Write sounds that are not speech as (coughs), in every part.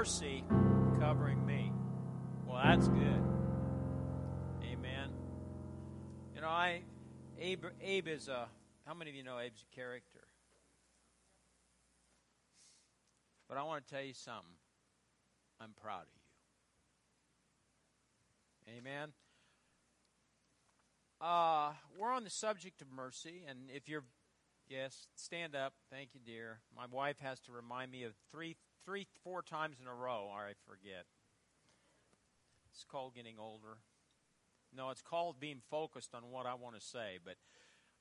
mercy covering me. Well, that's good. Amen. You know, I Abe, Abe is a. How many of you know Abe's character? But I want to tell you something. I'm proud of you. Amen. Uh, we're on the subject of mercy, and if you're, yes, stand up. Thank you, dear. My wife has to remind me of three, three, four times in a row, or I forget. It's called getting older. No, it's called being focused on what I want to say. But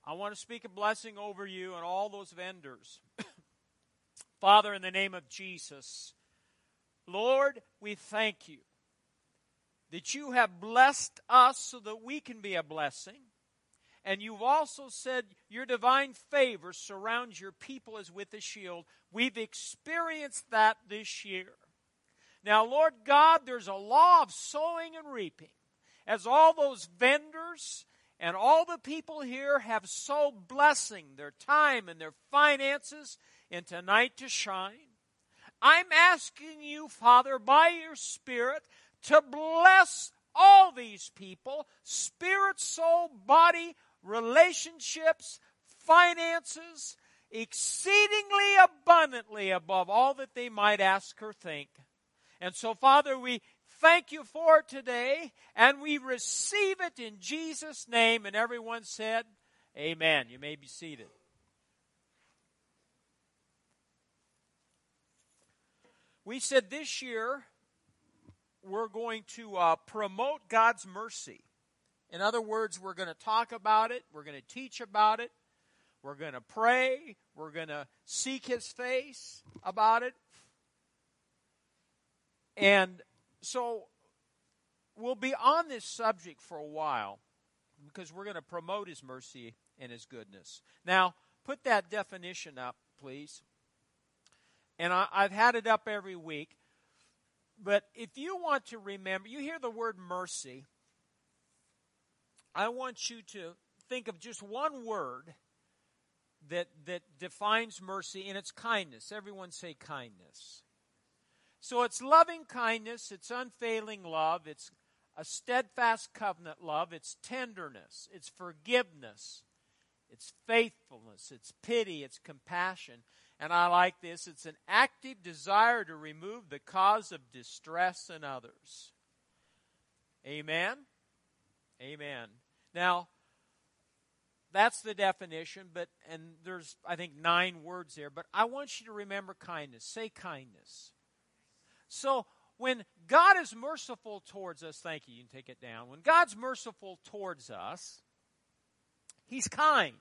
I want to speak a blessing over you and all those vendors. (coughs) Father, in the name of Jesus, Lord, we thank you that you have blessed us so that we can be a blessing. And you've also said your divine favor surrounds your people as with a shield. We've experienced that this year. Now, Lord God, there's a law of sowing and reaping. As all those vendors and all the people here have sowed blessing, their time and their finances into night to shine, I'm asking you, Father, by your Spirit, to bless all these people spirit, soul, body, relationships, finances, exceedingly abundantly above all that they might ask or think. And so, Father, we thank you for today, and we receive it in Jesus' name. And everyone said, Amen. You may be seated. We said this year we're going to uh, promote God's mercy. In other words, we're going to talk about it, we're going to teach about it, we're going to pray, we're going to seek His face about it. And so we'll be on this subject for a while because we're going to promote His mercy and His goodness. Now, put that definition up, please. And I, have had it up every week. But if you want to remember, you hear the word mercy. I want you to think of just one word that, that defines mercy, and it's kindness. Everyone say kindness. So it's loving kindness, it's unfailing love, it's a steadfast covenant love, it's tenderness, it's forgiveness, it's faithfulness, it's pity, it's compassion. And I like this it's an active desire to remove the cause of distress in others. Amen? Amen. Now, that's the definition, but and there's I think nine words there, but I want you to remember kindness. Say kindness. So when God is merciful towards us, thank you, you can take it down. When God's merciful towards us, He's kind.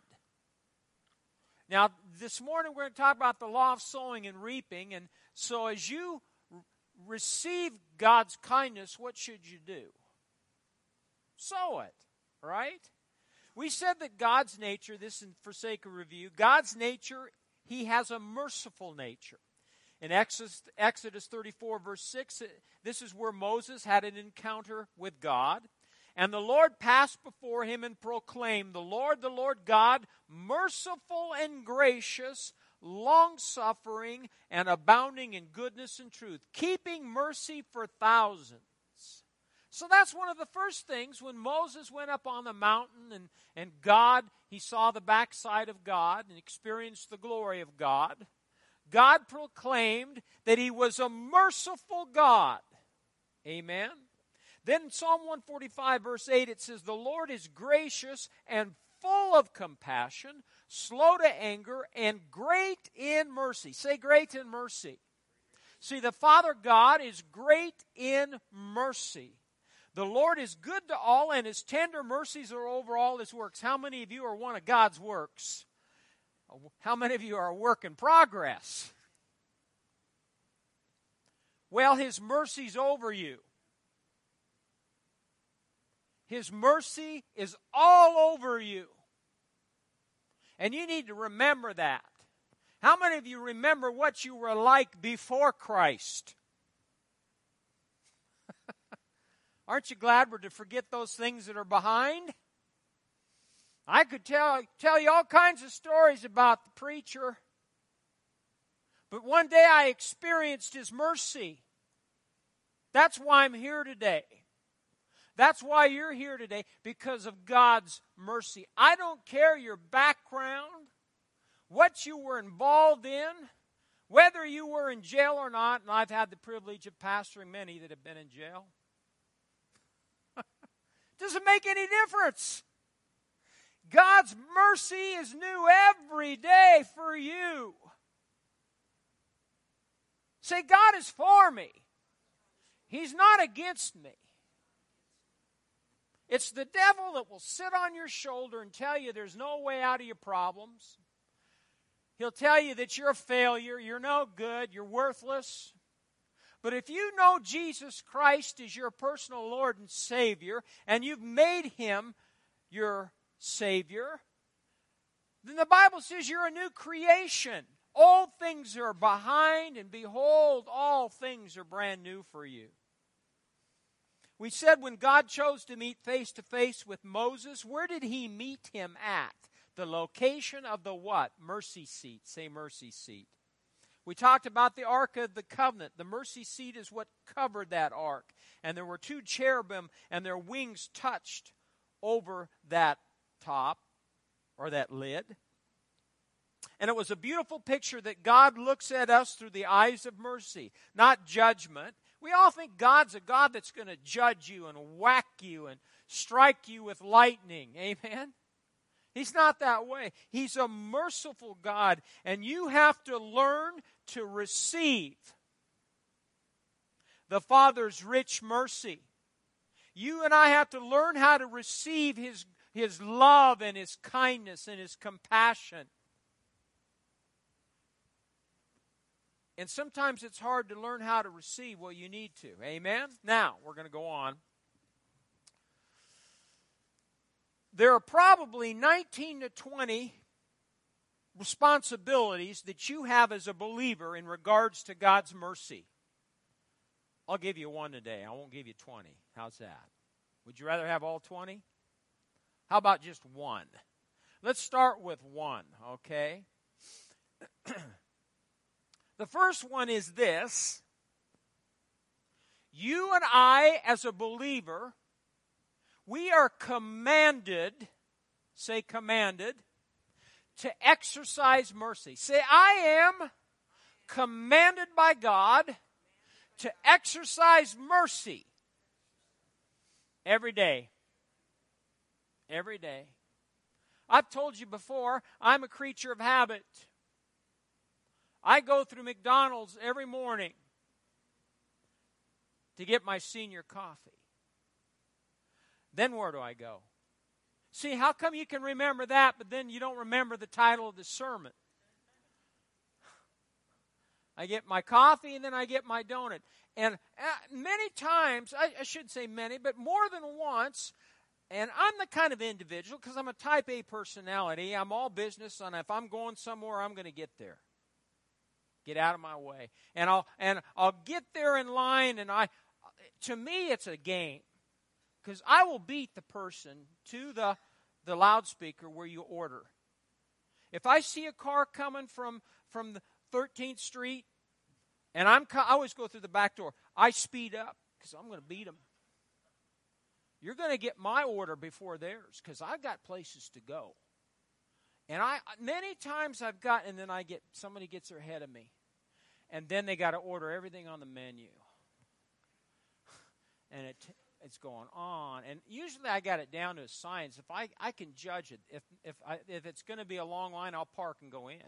Now, this morning we're going to talk about the law of sowing and reaping. And so, as you receive God's kindness, what should you do? Sow it, right? We said that God's nature, this in for sake of review, God's nature, He has a merciful nature. In Exodus, Exodus 34, verse 6, this is where Moses had an encounter with God. And the Lord passed before him and proclaimed, The Lord, the Lord God, merciful and gracious, long suffering, and abounding in goodness and truth, keeping mercy for thousands. So that's one of the first things when Moses went up on the mountain and, and God, he saw the backside of God and experienced the glory of God. God proclaimed that he was a merciful God. Amen. Then Psalm 145, verse 8, it says, The Lord is gracious and full of compassion, slow to anger, and great in mercy. Say, great in mercy. See, the Father God is great in mercy. The Lord is good to all, and his tender mercies are over all his works. How many of you are one of God's works? How many of you are a work in progress? Well, his mercy's over you. His mercy is all over you. And you need to remember that. How many of you remember what you were like before Christ? Aren't you glad we're to forget those things that are behind? I could tell, tell you all kinds of stories about the preacher. But one day I experienced his mercy. That's why I'm here today. That's why you're here today, because of God's mercy. I don't care your background, what you were involved in, whether you were in jail or not, and I've had the privilege of pastoring many that have been in jail. Doesn't make any difference. God's mercy is new every day for you. Say, God is for me. He's not against me. It's the devil that will sit on your shoulder and tell you there's no way out of your problems. He'll tell you that you're a failure, you're no good, you're worthless. But if you know Jesus Christ is your personal Lord and Savior, and you've made him your Savior, then the Bible says you're a new creation. All things are behind, and behold, all things are brand new for you. We said when God chose to meet face to face with Moses, where did he meet him at? The location of the what? Mercy seat. Say mercy seat. We talked about the Ark of the Covenant. The mercy seat is what covered that ark. And there were two cherubim, and their wings touched over that top or that lid. And it was a beautiful picture that God looks at us through the eyes of mercy, not judgment. We all think God's a God that's going to judge you and whack you and strike you with lightning. Amen? He's not that way. He's a merciful God, and you have to learn to receive the Father's rich mercy. You and I have to learn how to receive His, His love and His kindness and His compassion. And sometimes it's hard to learn how to receive what you need to. Amen? Now, we're going to go on. there are probably 19 to 20 responsibilities that you have as a believer in regards to God's mercy. I'll give you one today. I won't give you 20. How's that? Would you rather have all 20? How about just one? Let's start with one, okay? (clears throat) the first one is this You and I, as a believer, we are commanded, say commanded, to exercise mercy. Say, I am commanded by God to exercise mercy every day. Every day. I've told you before, I'm a creature of habit. I go through McDonald's every morning to get my senior coffee. Then where do I go? See, how come you can remember that, but then you don't remember the title of the sermon? I get my coffee and then I get my donut. And uh, many times, I, I should say many, but more than once, and I'm the kind of individual, because I'm a type A personality, I'm all business, and if I'm going somewhere, I'm going to get there. Get out of my way. And I'll, and I'll get there in line, and I, to me, it's a game because I will beat the person to the, the loudspeaker where you order. If I see a car coming from, from the 13th Street, and I'm I always go through the back door, I speed up because I'm going to beat them. You're going to get my order before theirs because I've got places to go. And I many times I've got, and then I get somebody gets ahead of me, and then they got to order everything on the menu, (laughs) and it it's going on. And usually I got it down to a science. If I, I can judge it, if, if, I, if it's going to be a long line, I'll park and go in.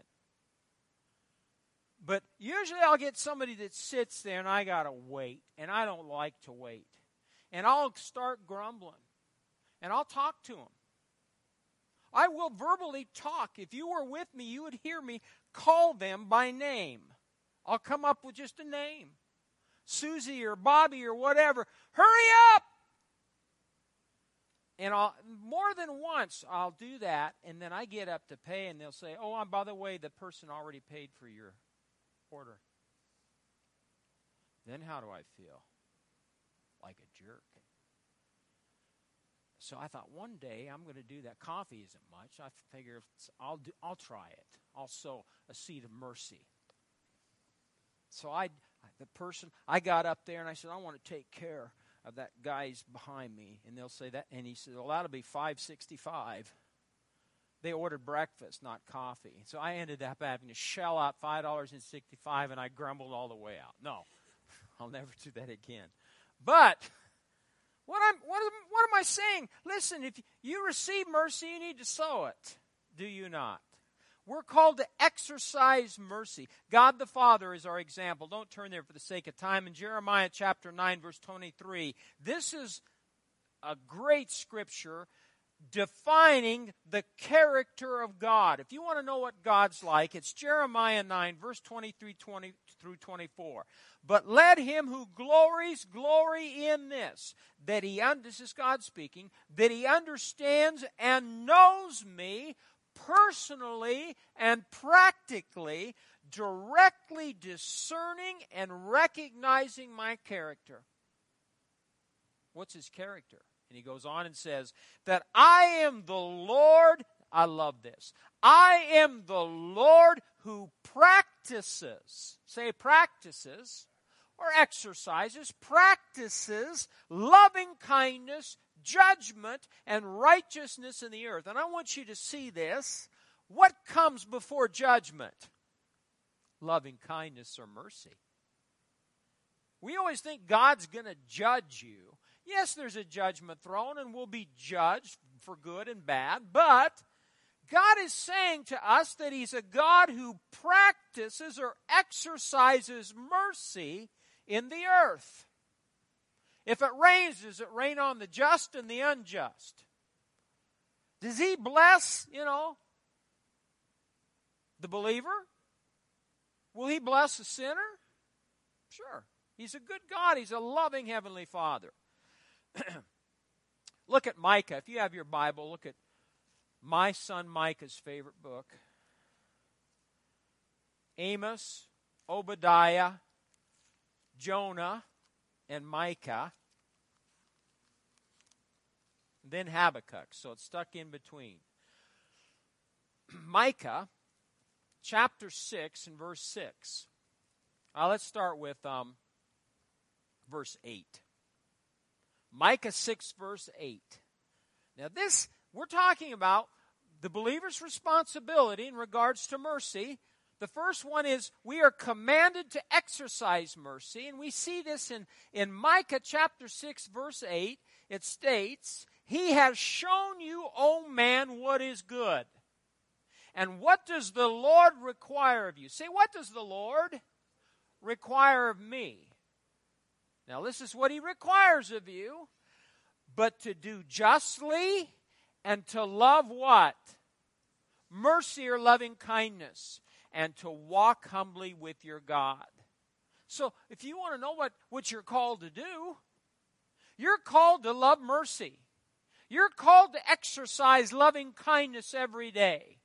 But usually I'll get somebody that sits there and I got to wait. And I don't like to wait. And I'll start grumbling. And I'll talk to them. I will verbally talk. If you were with me, you would hear me call them by name. I'll come up with just a name. Susie or Bobby or whatever, hurry up! And I'll, more than once, I'll do that, and then I get up to pay, and they'll say, Oh, by the way, the person already paid for your order. Then how do I feel? Like a jerk. So I thought one day I'm going to do that. Coffee isn't much. I figure I'll do, I'll try it. I'll a seed of mercy. So I, the person, I got up there and I said, I want to take care of that guy's behind me. And they'll say that. And he said, well, that'll be 565 they ordered breakfast, not coffee. So I ended up having to shell out $5.65 and I grumbled all the way out. No, (laughs) I'll never do that again. But what, I'm, what, am, what am I saying? Listen, if you receive mercy, you need to sow it. Do you not? We're called to exercise mercy. God the Father is our example. Don't turn there for the sake of time. In Jeremiah chapter 9, verse 23, this is a great scripture defining the character of God. If you want to know what God's like, it's Jeremiah 9, verse 23 20 through 24. But let him who glories glory in this, that he, this is God speaking, that he understands and knows me personally and practically, directly discerning and recognizing my character. What's his character? And he goes on and says, That I am the Lord. I love this. I am the Lord who practices, say practices, or exercises, practices loving kindness, judgment, and righteousness in the earth. And I want you to see this. What comes before judgment? Loving kindness or mercy. We always think God's going to judge you. Yes, there's a judgment throne and we'll be judged for good and bad, but God is saying to us that He's a God who practices or exercises mercy in the earth. If it rains, does it rain on the just and the unjust? Does He bless, you know, the believer? Will He bless the sinner? Sure. He's a good God, He's a loving Heavenly Father. (clears throat) look at Micah. If you have your Bible, look at my son Micah's favorite book Amos, Obadiah, Jonah, and Micah. Then Habakkuk. So it's stuck in between. (clears throat) Micah chapter 6 and verse 6. Uh, let's start with um, verse 8. Micah 6, verse 8. Now, this, we're talking about the believer's responsibility in regards to mercy. The first one is we are commanded to exercise mercy, and we see this in, in Micah chapter 6, verse 8. It states, He has shown you, O man, what is good. And what does the Lord require of you? Say, what does the Lord require of me? Now, this is what he requires of you, but to do justly and to love what? Mercy or loving kindness, and to walk humbly with your God. So, if you want to know what, what you're called to do, you're called to love mercy. You're called to exercise loving kindness every day.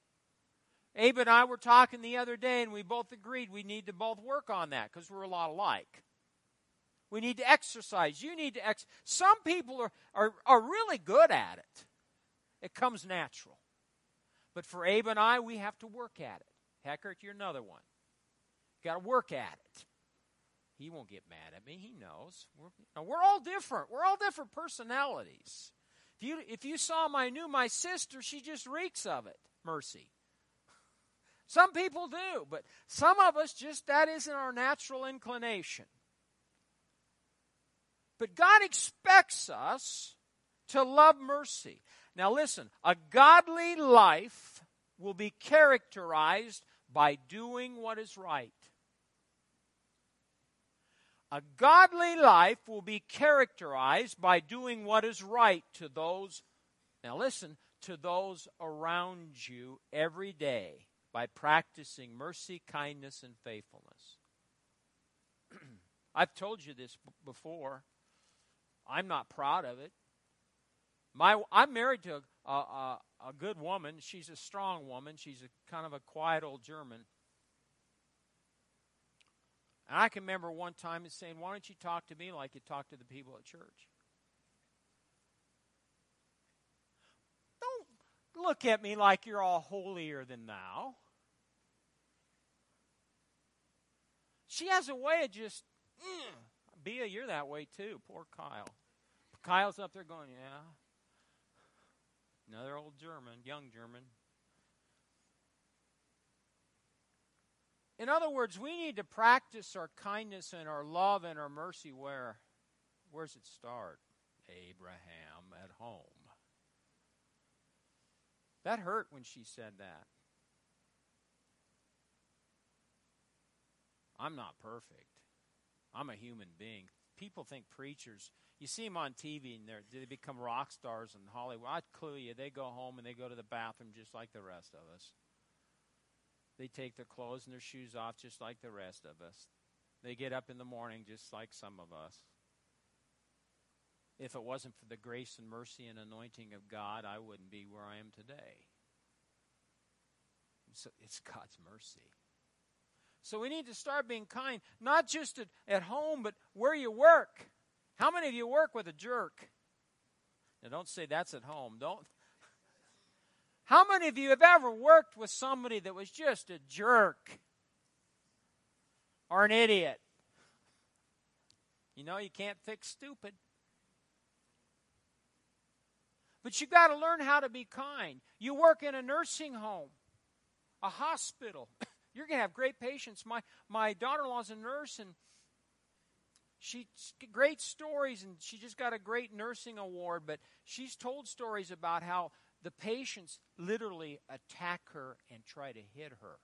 Abe and I were talking the other day, and we both agreed we need to both work on that because we're a lot alike. We need to exercise. You need to ex. Some people are, are, are really good at it. It comes natural. But for Abe and I, we have to work at it. Heckert, you're another one. Got to work at it. He won't get mad at me. He knows. We're, we're all different. We're all different personalities. If you, if you saw my new my sister, she just reeks of it. Mercy. (laughs) Some people do, but some of us just that isn't our natural inclination. But God expects us to love mercy. Now, listen, a godly life will be characterized by doing what is right. A godly life will be characterized by doing what is right to those, now listen, to those around you every day by practicing mercy, kindness, and faithfulness. (clears throat) I've told you this b- before. I'm not proud of it. My, I'm married to a, a, a good woman. She's a strong woman. She's a kind of a quiet old German. And I can remember one time saying, Why don't you talk to me like you talk to the people at church? Don't look at me like you're all holier than thou. She has a way of just, mm. Bea, you're that way too. Poor Kyle. Kyle's up there going, yeah. Another old German, young German. In other words, we need to practice our kindness and our love and our mercy where? Where's it start? Abraham at home. That hurt when she said that. I'm not perfect. I'm a human being. People think preachers, you see them on TV and they become rock stars in Hollywood. I clue you, they go home and they go to the bathroom just like the rest of us. They take their clothes and their shoes off just like the rest of us. They get up in the morning just like some of us. If it wasn't for the grace and mercy and anointing of God, I wouldn't be where I am today. So it's God's mercy. So we need to start being kind, not just at, at home, but where you work. How many of you work with a jerk? Now, don't say that's at home. Don't. (laughs) How many of you have ever worked with somebody that was just a jerk or an idiot? You know, you can't fix stupid. But you got to learn how to be kind. You work in a nursing home, a hospital. (coughs) You're going to have great patients. My my daughter-in-law's a nurse and she's great stories and she just got a great nursing award, but she's told stories about how the patients literally attack her and try to hit her.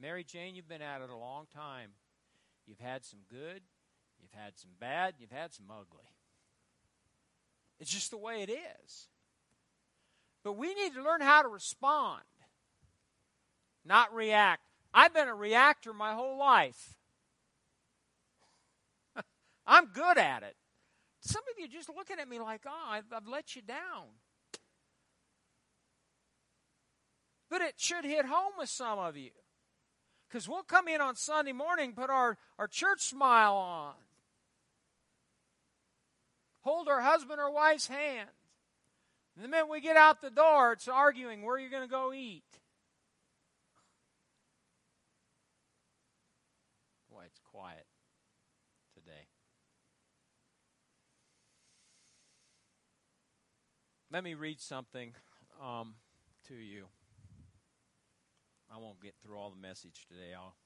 Mary Jane, you've been at it a long time. You've had some good, you've had some bad, you've had some ugly. It's just the way it is. But we need to learn how to respond, not react. I've been a reactor my whole life. I'm good at it. Some of you are just looking at me like, oh, I've, I've let you down. But it should hit home with some of you. Because we'll come in on Sunday morning, put our, our church smile on hold our husband or wife's hand. And the minute we get out the door, it's arguing where you're going to go eat. Boy, it's quiet today. Let me read something um, to you. I won't get through all the message today. I'll,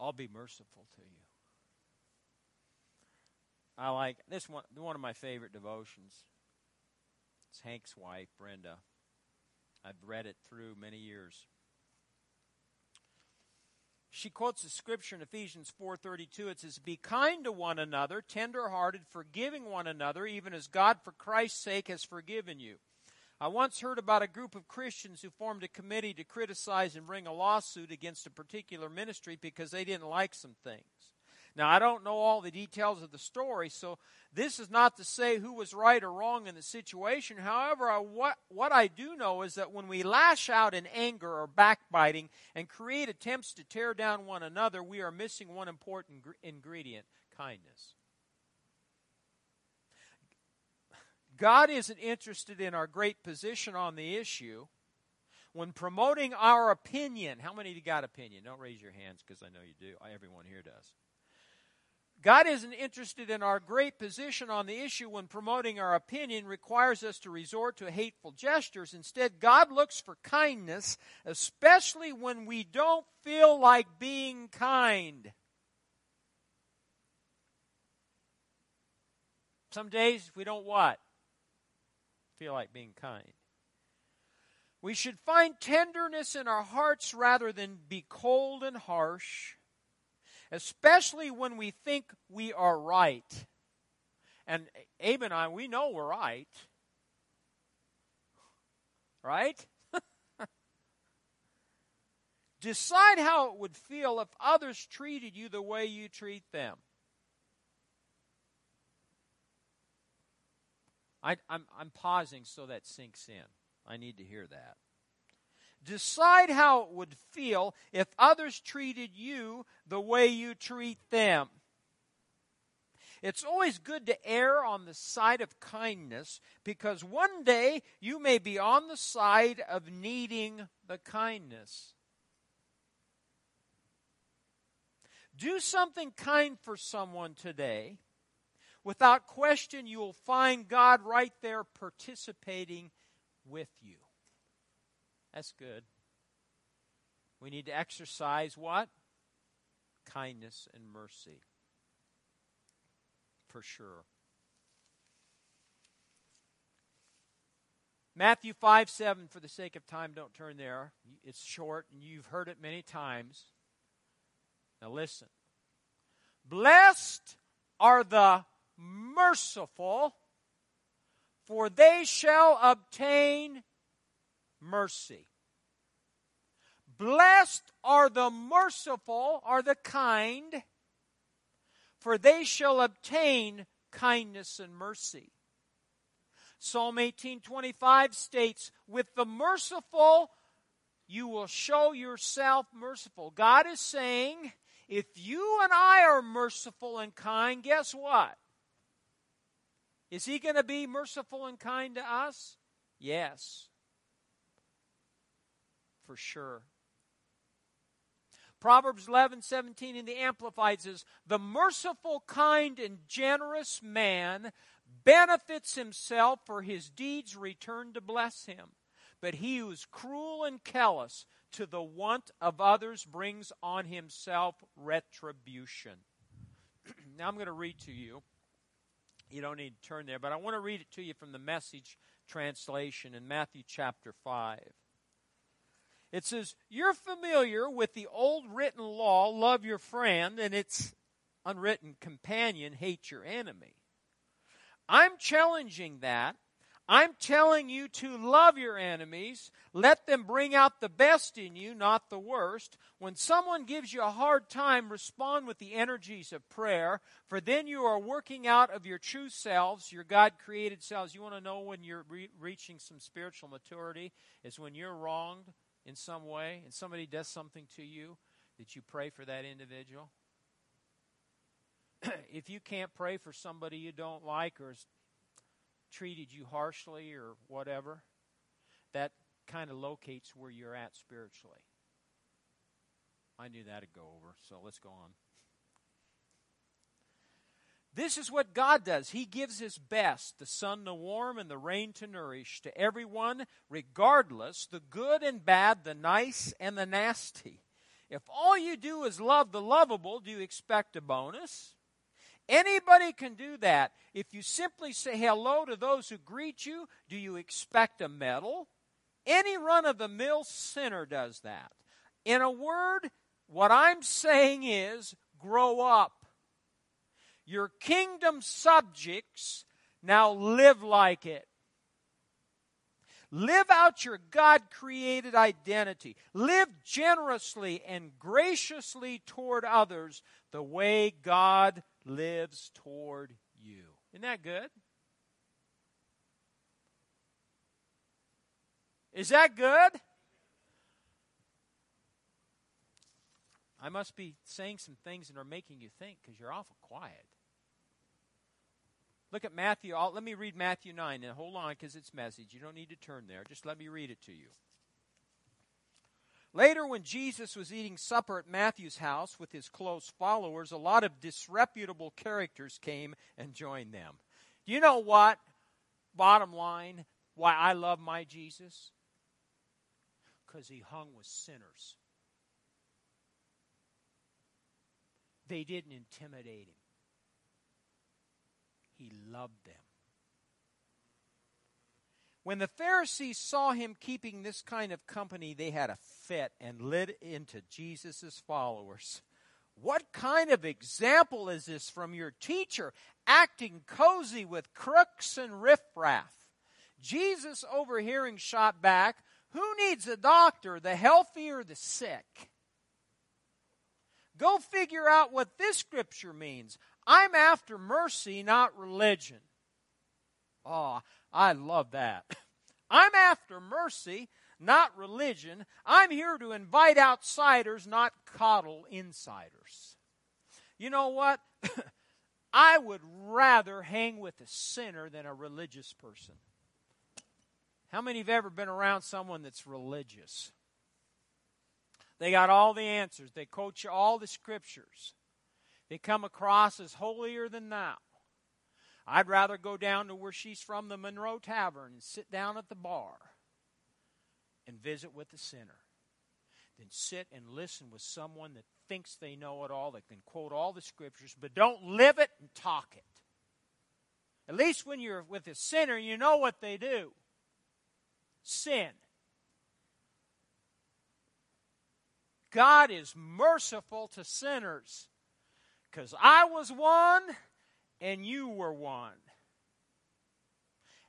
I'll be merciful to you. I like this one. One of my favorite devotions. It's Hank's wife, Brenda. I've read it through many years. She quotes a scripture in Ephesians 4:32. It says, "Be kind to one another, tender-hearted, forgiving one another, even as God for Christ's sake has forgiven you." I once heard about a group of Christians who formed a committee to criticize and bring a lawsuit against a particular ministry because they didn't like some things. Now, I don't know all the details of the story, so this is not to say who was right or wrong in the situation. However, I, what, what I do know is that when we lash out in anger or backbiting and create attempts to tear down one another, we are missing one important gr- ingredient kindness. God isn't interested in our great position on the issue. When promoting our opinion, how many of you got opinion? Don't raise your hands because I know you do. Everyone here does. God isn't interested in our great position on the issue when promoting our opinion requires us to resort to hateful gestures. Instead, God looks for kindness, especially when we don't feel like being kind. Some days we don't what? Feel like being kind. We should find tenderness in our hearts rather than be cold and harsh especially when we think we are right. And Abe and I, we know we're right. Right? (laughs) Decide how it would feel if others treated you the way you treat them. I, am pausing so that sinks in. I need to hear that. Decide how it would feel if others treated you the way you treat them. It's always good to err on the side of kindness because one day you may be on the side of needing the kindness. Do something kind for someone today. Without question, you will find God right there participating with you. That's good. We need to exercise what? Kindness and mercy. For sure. Matthew 5 7, for the sake of time, don't turn there. It's short and you've heard it many times. Now listen. Blessed are the merciful, for they shall obtain mercy. Blessed are the merciful, are the kind, for they shall obtain kindness and mercy. Psalm 18:25 states, "With the merciful you will show yourself merciful." God is saying, if you and I are merciful and kind, guess what? Is he going to be merciful and kind to us? Yes. For sure. Proverbs 11, 17 in the Amplified says, The merciful, kind, and generous man benefits himself, for his deeds return to bless him. But he who is cruel and callous to the want of others brings on himself retribution. (clears throat) now I'm going to read to you. You don't need to turn there, but I want to read it to you from the message translation in Matthew chapter 5. It says, You're familiar with the old written law, love your friend, and its unwritten companion, hate your enemy. I'm challenging that. I'm telling you to love your enemies. Let them bring out the best in you, not the worst. When someone gives you a hard time, respond with the energies of prayer, for then you are working out of your true selves, your God created selves. You want to know when you're re- reaching some spiritual maturity? Is when you're wronged in some way and somebody does something to you that you pray for that individual. (clears throat) if you can't pray for somebody you don't like or has treated you harshly or whatever, that kind of locates where you're at spiritually. I knew that'd go over, so let's go on. This is what God does. He gives His best, the sun to warm and the rain to nourish, to everyone, regardless, the good and bad, the nice and the nasty. If all you do is love the lovable, do you expect a bonus? Anybody can do that. If you simply say hello to those who greet you, do you expect a medal? Any run of the mill sinner does that. In a word, what I'm saying is grow up. Your kingdom subjects now live like it. Live out your God created identity. Live generously and graciously toward others the way God lives toward you. Isn't that good? Is that good? I must be saying some things that are making you think because you're awful quiet. Look at Matthew. I'll, let me read Matthew 9. And hold on because it's message. You don't need to turn there. Just let me read it to you. Later, when Jesus was eating supper at Matthew's house with his close followers, a lot of disreputable characters came and joined them. Do you know what? Bottom line, why I love my Jesus? Because he hung with sinners. They didn't intimidate him, he loved them. When the Pharisees saw him keeping this kind of company, they had a fit and lit into Jesus' followers. What kind of example is this from your teacher, acting cozy with crooks and riffraff? Jesus, overhearing, shot back, Who needs a doctor, the healthy or the sick? Go figure out what this scripture means. I'm after mercy, not religion. Oh, I love that. (laughs) I'm after mercy, not religion. I'm here to invite outsiders, not coddle insiders. You know what? (laughs) I would rather hang with a sinner than a religious person. How many have ever been around someone that's religious? They got all the answers. They quote you all the scriptures. They come across as holier than thou. I'd rather go down to where she's from, the Monroe Tavern, and sit down at the bar and visit with the sinner than sit and listen with someone that thinks they know it all, that can quote all the scriptures, but don't live it and talk it. At least when you're with a sinner, you know what they do sin. God is merciful to sinners because I was one and you were one.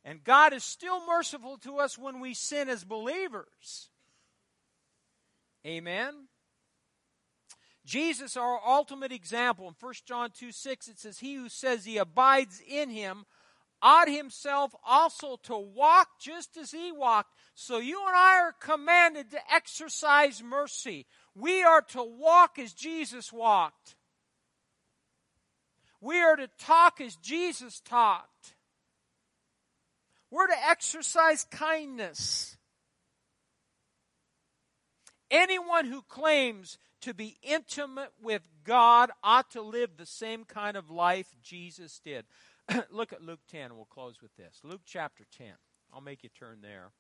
And God is still merciful to us when we sin as believers. Amen. Jesus, our ultimate example. In 1 John 2 6, it says, He who says he abides in him ought himself also to walk just as he walked. So you and I are commanded to exercise mercy. We are to walk as Jesus walked. We are to talk as Jesus talked. We're to exercise kindness. Anyone who claims to be intimate with God ought to live the same kind of life Jesus did. (clears throat) Look at Luke 10, we'll close with this. Luke chapter 10. I'll make you turn there.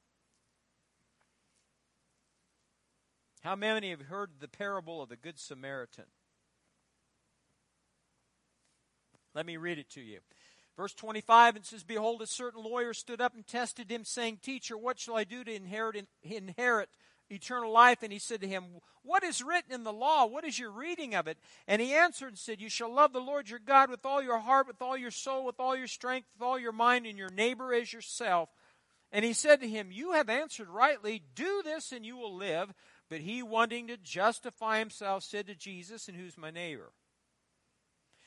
How many have heard the parable of the Good Samaritan? Let me read it to you. Verse 25, it says, Behold, a certain lawyer stood up and tested him, saying, Teacher, what shall I do to inherit, inherit eternal life? And he said to him, What is written in the law? What is your reading of it? And he answered and said, You shall love the Lord your God with all your heart, with all your soul, with all your strength, with all your mind, and your neighbor as yourself. And he said to him, You have answered rightly. Do this, and you will live. But he, wanting to justify himself, said to Jesus, And who's my neighbor?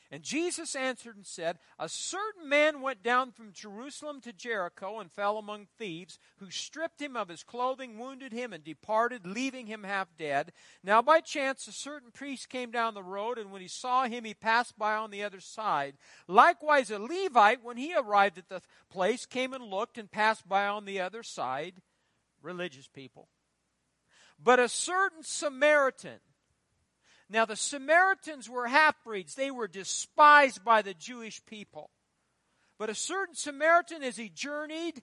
And Jesus answered and said, A certain man went down from Jerusalem to Jericho and fell among thieves, who stripped him of his clothing, wounded him, and departed, leaving him half dead. Now by chance a certain priest came down the road, and when he saw him, he passed by on the other side. Likewise a Levite, when he arrived at the place, came and looked and passed by on the other side. Religious people. But a certain Samaritan, now, the Samaritans were half breeds, they were despised by the Jewish people. But a certain Samaritan, as he journeyed,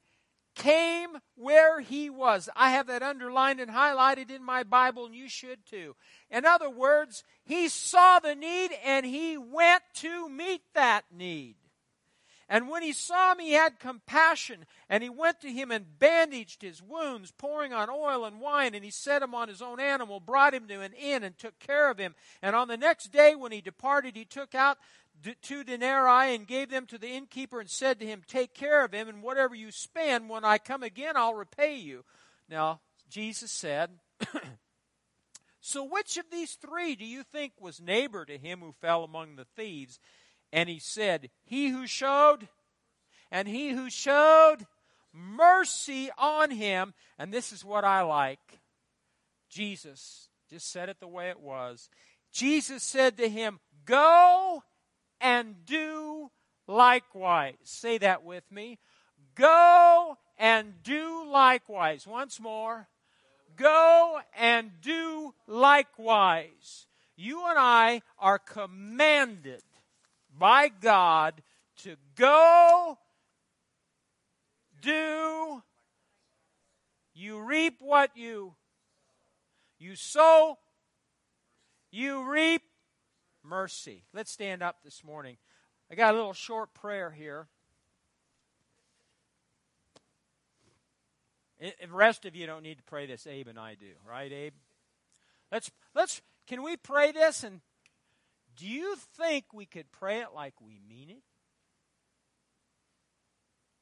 came where he was. I have that underlined and highlighted in my Bible, and you should too. In other words, he saw the need and he went to meet that need. And when he saw him, he had compassion, and he went to him and bandaged his wounds, pouring on oil and wine, and he set him on his own animal, brought him to an inn, and took care of him. And on the next day, when he departed, he took out two denarii and gave them to the innkeeper and said to him, Take care of him, and whatever you spend, when I come again, I'll repay you. Now, Jesus said, (clears throat) So which of these three do you think was neighbor to him who fell among the thieves? And he said, He who showed, and he who showed mercy on him. And this is what I like. Jesus just said it the way it was. Jesus said to him, Go and do likewise. Say that with me. Go and do likewise. Once more. Go and do likewise. You and I are commanded by God to go do. You reap what you you sow you reap mercy. Let's stand up this morning. I got a little short prayer here. The rest of you don't need to pray this abe and i do right abe? Let's let's can we pray this and do you think we could pray it like we mean it?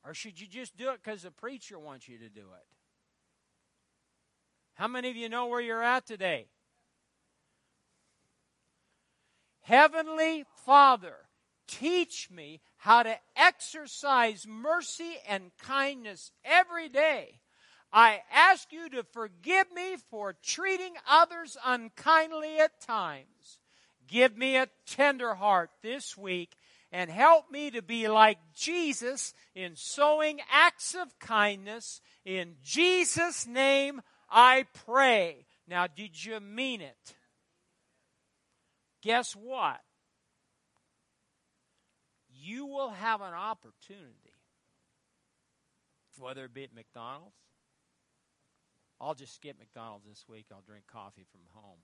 Or should you just do it because the preacher wants you to do it? How many of you know where you're at today? Heavenly Father, teach me how to exercise mercy and kindness every day. I ask you to forgive me for treating others unkindly at times. Give me a tender heart this week and help me to be like Jesus in sowing acts of kindness. In Jesus' name I pray. Now, did you mean it? Guess what? you will have an opportunity, whether it be at McDonald's. I'll just skip McDonald's this week. I'll drink coffee from home.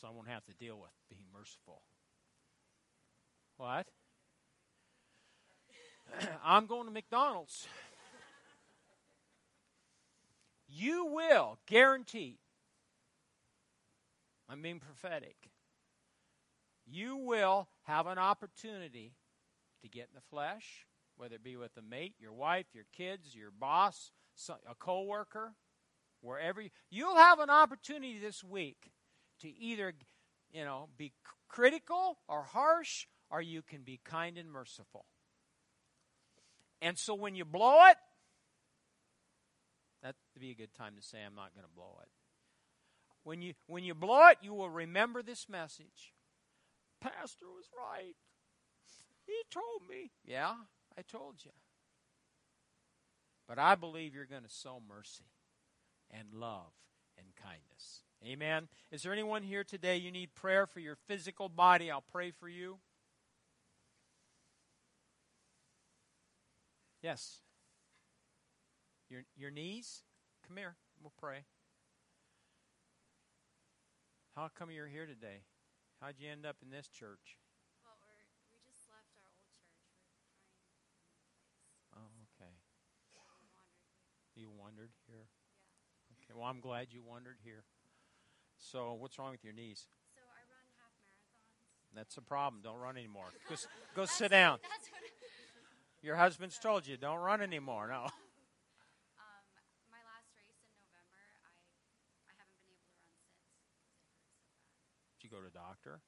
So I won't have to deal with being merciful. What? (clears throat) I'm going to McDonald's. You will, guaranteed. I'm being prophetic. You will have an opportunity to get in the flesh, whether it be with a mate, your wife, your kids, your boss, a coworker, wherever. You, you'll have an opportunity this week to either, you know, be critical or harsh, or you can be kind and merciful. And so when you blow it, that'd be a good time to say, I'm not going to blow it. When you, when you blow it, you will remember this message. Pastor was right. He told me. Yeah, I told you. But I believe you're going to sow mercy and love and kindness. Amen. Is there anyone here today you need prayer for your physical body? I'll pray for you. Yes. Your your knees? Come here. We'll pray. How come you're here today? How'd you end up in this church? Well, we just left our old church. Oh, We're trying new place. Oh, okay. So we wandered here. You wandered here. Yeah. Okay. Well, I'm glad you wandered here. So, what's wrong with your knees? So I run half marathons. That's a problem. Don't run anymore. (laughs) Go, s- go That's sit what- down. That's what. Your husband's told you don't run anymore. No. (laughs) (laughs) Um, my last race in November, I I haven't been able to run since. 'cause it hurt so bad. Did you go to a doctor?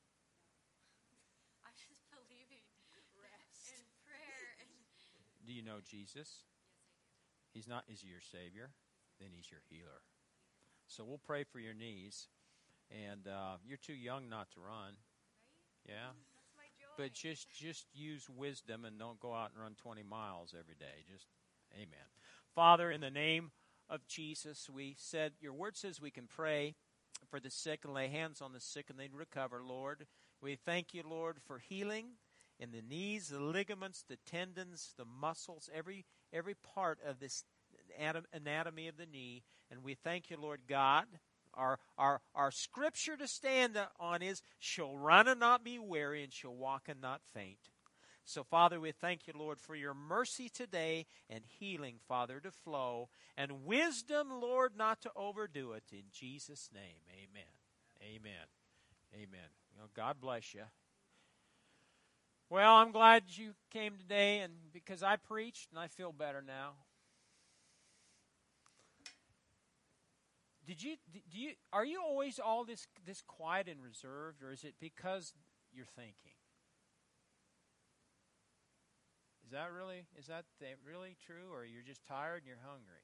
I'm just believing in prayer and Do you know Jesus? yes, I do. He's not. Is he your savior? Then he's your healer. So we'll pray for your knees, and uh, you're too young not to run. Yeah. That's my joy. But just just use wisdom and don't go out and run 20 miles every day. Just amen. Father, in the name of Jesus, we said your word says we can pray for the sick and lay hands on the sick and they'd recover, Lord. We thank you, Lord, for healing in the knees, the ligaments, the tendons, the muscles, every every part of this anatomy of the knee. And we thank you, Lord God. Our, our, our scripture to stand on is, she'll run and not be weary, and she'll walk and not faint. So, Father, we thank you, Lord, for your mercy today and healing, Father, to flow, and wisdom, Lord, not to overdo it. In Jesus' name, amen. Amen. Amen. God bless you. Well, I'm glad you came today, and because I preached, and I feel better now. Did you do you are you always all this this quiet and reserved, or is it because you're thinking? Is that really is that th- really true, or you're just tired and you're hungry?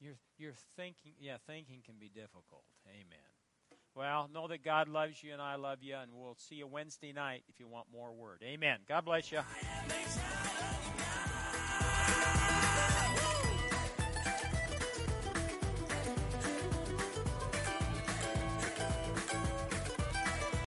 You're you're thinking. Yeah, thinking can be difficult. Amen. Well, know that God loves you and I love you, and we'll see you Wednesday night if you want more word. Amen. God bless you.